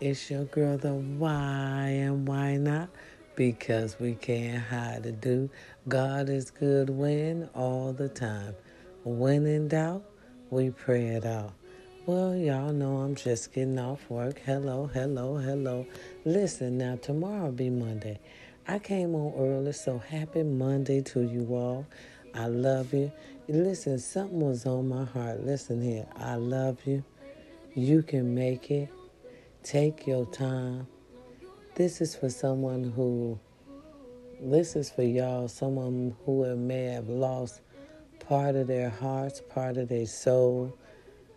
It's your girl, the why and why not? Because we can't hide it, do. God is good when all the time. When in doubt, we pray it out. Well, y'all know I'm just getting off work. Hello, hello, hello. Listen, now tomorrow be Monday. I came on early, so happy Monday to you all. I love you. Listen, something was on my heart. Listen here. I love you. You can make it. Take your time. This is for someone who, this is for y'all, someone who may have lost part of their hearts, part of their soul.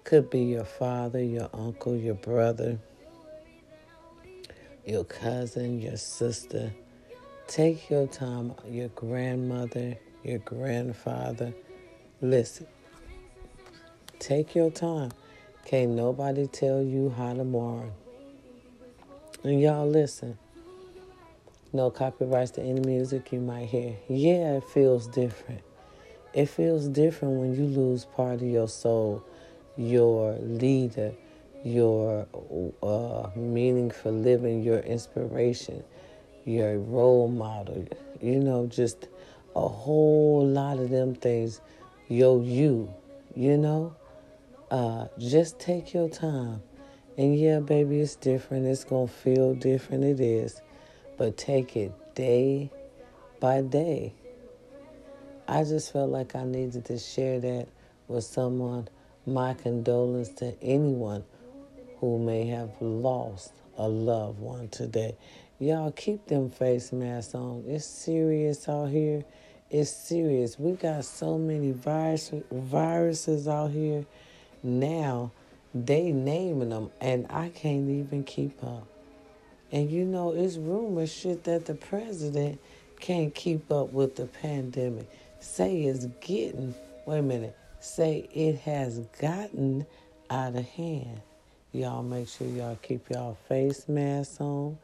Could be your father, your uncle, your brother, your cousin, your sister. Take your time, your grandmother, your grandfather. Listen, take your time. Can't nobody tell you how to mourn. And y'all listen. No copyrights to any music you might hear. Yeah, it feels different. It feels different when you lose part of your soul, your leader, your uh, meaning for living, your inspiration, your role model. You know, just a whole lot of them things. Yo, you, you know, uh, just take your time and yeah, baby, it's different. It's going to feel different. It is. But take it day by day. I just felt like I needed to share that with someone. My condolence to anyone who may have lost a loved one today. Y'all keep them face masks on. It's serious out here. It's serious. We got so many virus, viruses out here now they naming them, and I can't even keep up. And you know, it's rumor shit that the president can't keep up with the pandemic. Say it's getting, wait a minute, say it has gotten out of hand. Y'all make sure y'all keep y'all face masks on.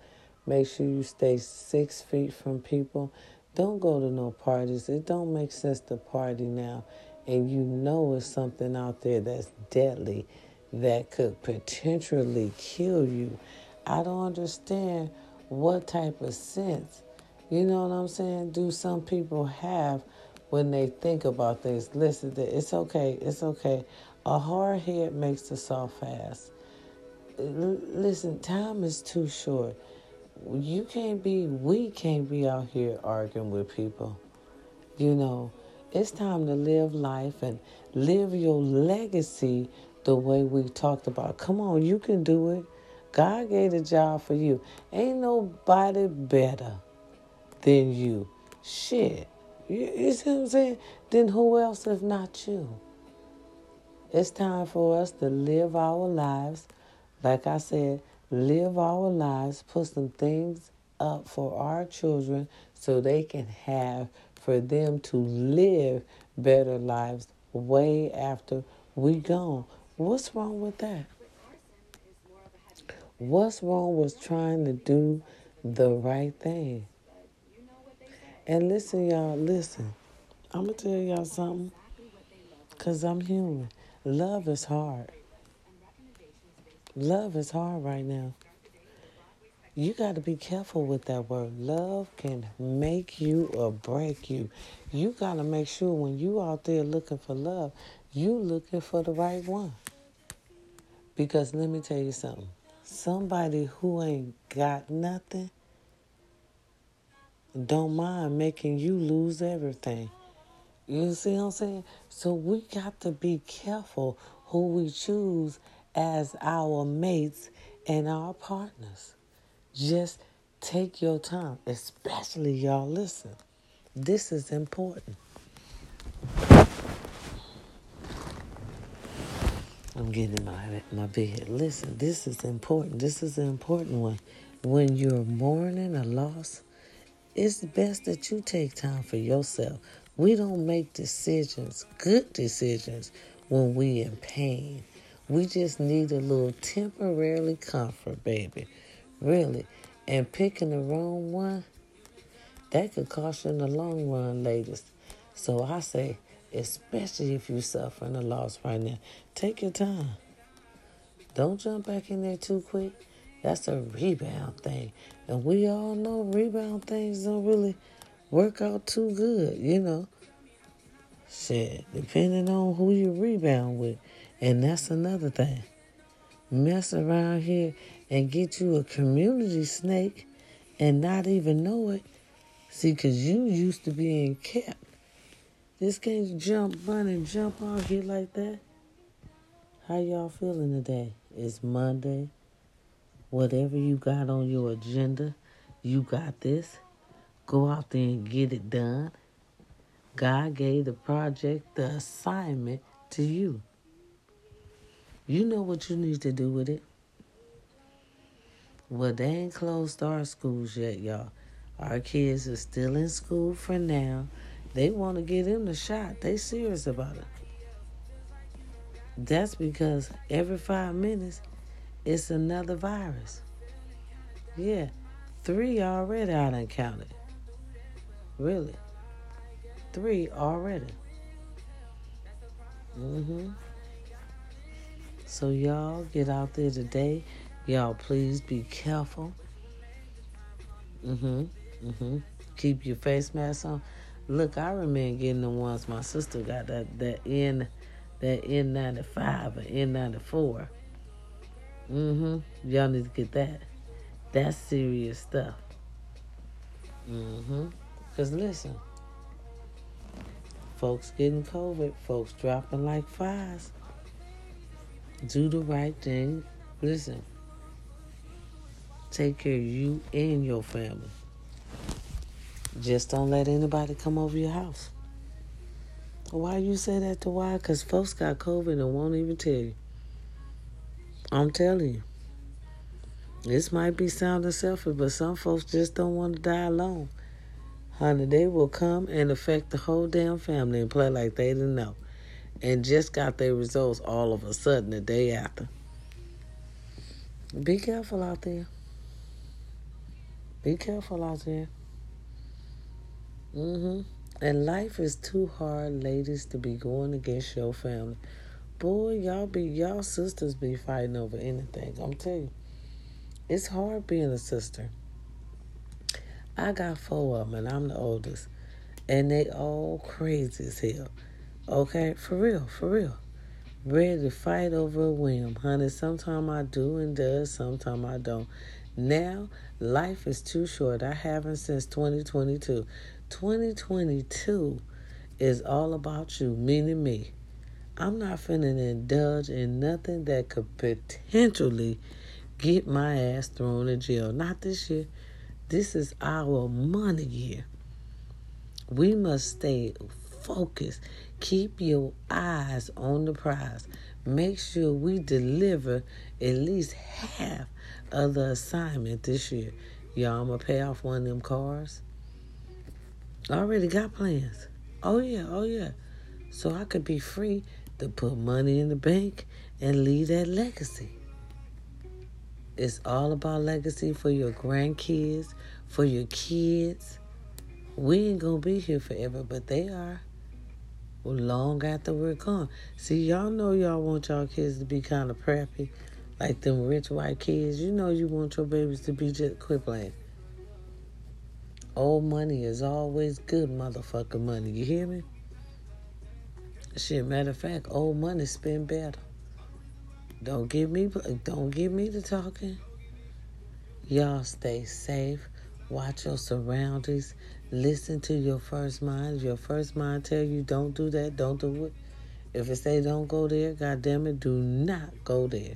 Make sure you stay six feet from people. Don't go to no parties. It don't make sense to party now. And you know it's something out there that's deadly that could potentially kill you. I don't understand what type of sense, you know what I'm saying, do some people have when they think about this. Listen, it's okay, it's okay. A hard head makes a soft ass. Listen, time is too short. You can't be, we can't be out here arguing with people. You know, it's time to live life and live your legacy the way we talked about. Come on, you can do it. God gave a job for you. Ain't nobody better than you. Shit. You, you see what I'm saying? Then who else if not you? It's time for us to live our lives. Like I said, live our lives, put some things up for our children so they can have, for them to live better lives way after we gone. What's wrong with that? What's wrong with trying to do the right thing? And listen, y'all, listen. I'm going to tell y'all something because I'm human. Love is hard. Love is hard right now. You got to be careful with that word. Love can make you or break you. You got to make sure when you out there looking for love, you looking for the right one. Because let me tell you something. Somebody who ain't got nothing don't mind making you lose everything. You see what I'm saying? So we got to be careful who we choose as our mates and our partners. Just take your time, especially y'all listen. This is important. I'm getting my my bed. Listen, this is important. This is an important one. When you're mourning a loss, it's best that you take time for yourself. We don't make decisions, good decisions, when we in pain. We just need a little temporarily comfort, baby. Really. And picking the wrong one, that could cost you in the long run, ladies. So I say, especially if you're suffering a loss right now. Take your time. Don't jump back in there too quick. That's a rebound thing. And we all know rebound things don't really work out too good, you know. Shit, depending on who you rebound with. And that's another thing. Mess around here and get you a community snake and not even know it. See, because you used to being kept. This can't jump, run, and jump out here like that. How y'all feeling today? It's Monday. Whatever you got on your agenda, you got this. Go out there and get it done. God gave the project, the assignment to you. You know what you need to do with it. Well, they ain't closed our schools yet, y'all. Our kids are still in school for now. They want to get them the shot. They serious about it. That's because every five minutes, it's another virus. Yeah, three already I done counted. Really, three already. Mhm. So y'all get out there today. Y'all please be careful. Mhm. Mhm. Keep your face mask on. Look, I remember getting the ones my sister got that that N that N95 or N94. Mm-hmm. Y'all need to get that. That's serious stuff. Mm-hmm. Because listen, folks getting COVID, folks dropping like flies. Do the right thing. Listen, take care of you and your family. Just don't let anybody come over your house. Why you say that to why? Because folks got COVID and won't even tell you. I'm telling you. This might be sounding selfish, but some folks just don't want to die alone. Honey, they will come and affect the whole damn family and play like they didn't know. And just got their results all of a sudden the day after. Be careful out there. Be careful out there. Mm-hmm. And life is too hard, ladies, to be going against your family. Boy, y'all be y'all sisters be fighting over anything. I'm telling you. It's hard being a sister. I got four of them and I'm the oldest. And they all crazy as hell. Okay? For real, for real. Ready to fight over a whim. Honey, sometimes I do and does, sometimes I don't. Now, life is too short. I haven't since 2022. 2022 is all about you, meaning me. I'm not finna indulge in nothing that could potentially get my ass thrown in jail. Not this year. This is our money year. We must stay focused. Keep your eyes on the prize. Make sure we deliver at least half of the assignment this year. Y'all, I'm to pay off one of them cars. I already got plans. Oh, yeah, oh, yeah. So I could be free to put money in the bank and leave that legacy. It's all about legacy for your grandkids, for your kids. We ain't gonna be here forever, but they are. Long after we're gone. See, y'all know y'all want y'all kids to be kind of preppy, like them rich white kids. You know you want your babies to be just quit playing. Old money is always good motherfucker money. You hear me? Shit, matter of fact, old money spend better. Don't give me don't give me the talking. Y'all stay safe. Watch your surroundings. Listen to your first mind. Your first mind tell you don't do that, don't do it. If it say don't go there, god damn it, do not go there.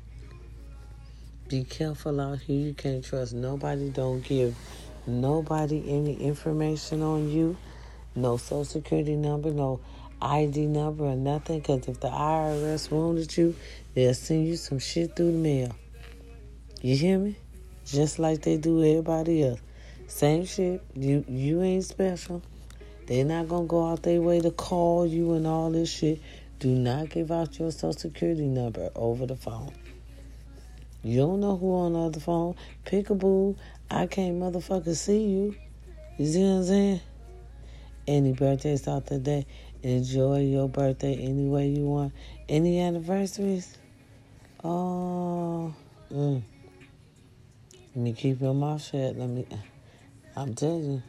Be careful out here. You can't trust nobody. Don't give nobody any information on you, no social security number, no ID number or nothing. Because if the IRS wanted you, they'll send you some shit through the mail. You hear me? Just like they do everybody else. Same shit. You you ain't special. They're not gonna go out their way to call you and all this shit. Do not give out your social security number over the phone. You don't know who on the other phone. Pickaboo, I can't motherfucker see you. You see what I'm saying? Any birthdays out today, enjoy your birthday any way you want. Any anniversaries? Oh, mm. Let me keep your mouth shut. Let me. I'm telling you.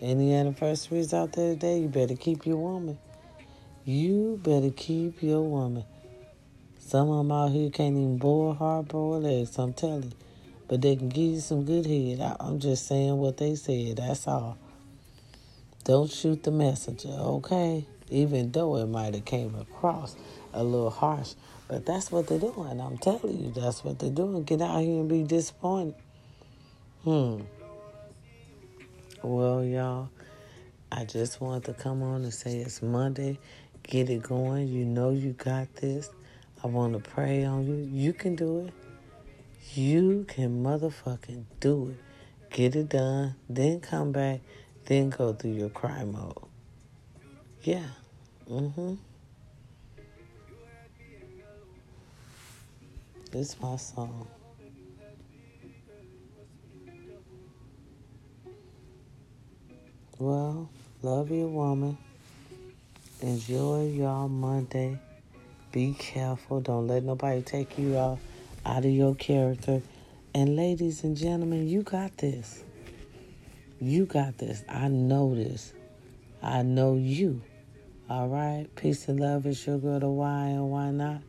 Any anniversaries out there today, you better keep your woman. You better keep your woman. Some of them out here can't even boil hard boiled eggs, I'm telling you. But they can give you some good head. I, I'm just saying what they said, that's all. Don't shoot the messenger, okay? Even though it might have came across a little harsh. But that's what they're doing. I'm telling you, that's what they're doing. Get out here and be disappointed. Hmm. Well, y'all, I just wanted to come on and say it's Monday. Get it going. You know you got this. I want to pray on you. You can do it. You can motherfucking do it. Get it done. Then come back. Then go through your cry mode. Yeah. Mm-hmm. This my song. Well, love you, woman. Enjoy y'all Monday. Be careful. Don't let nobody take you out out of your character. And ladies and gentlemen, you got this. You got this. I know this. I know you. All right. Peace and love is your girl to why and why not?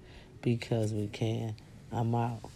Because we can. I'm out.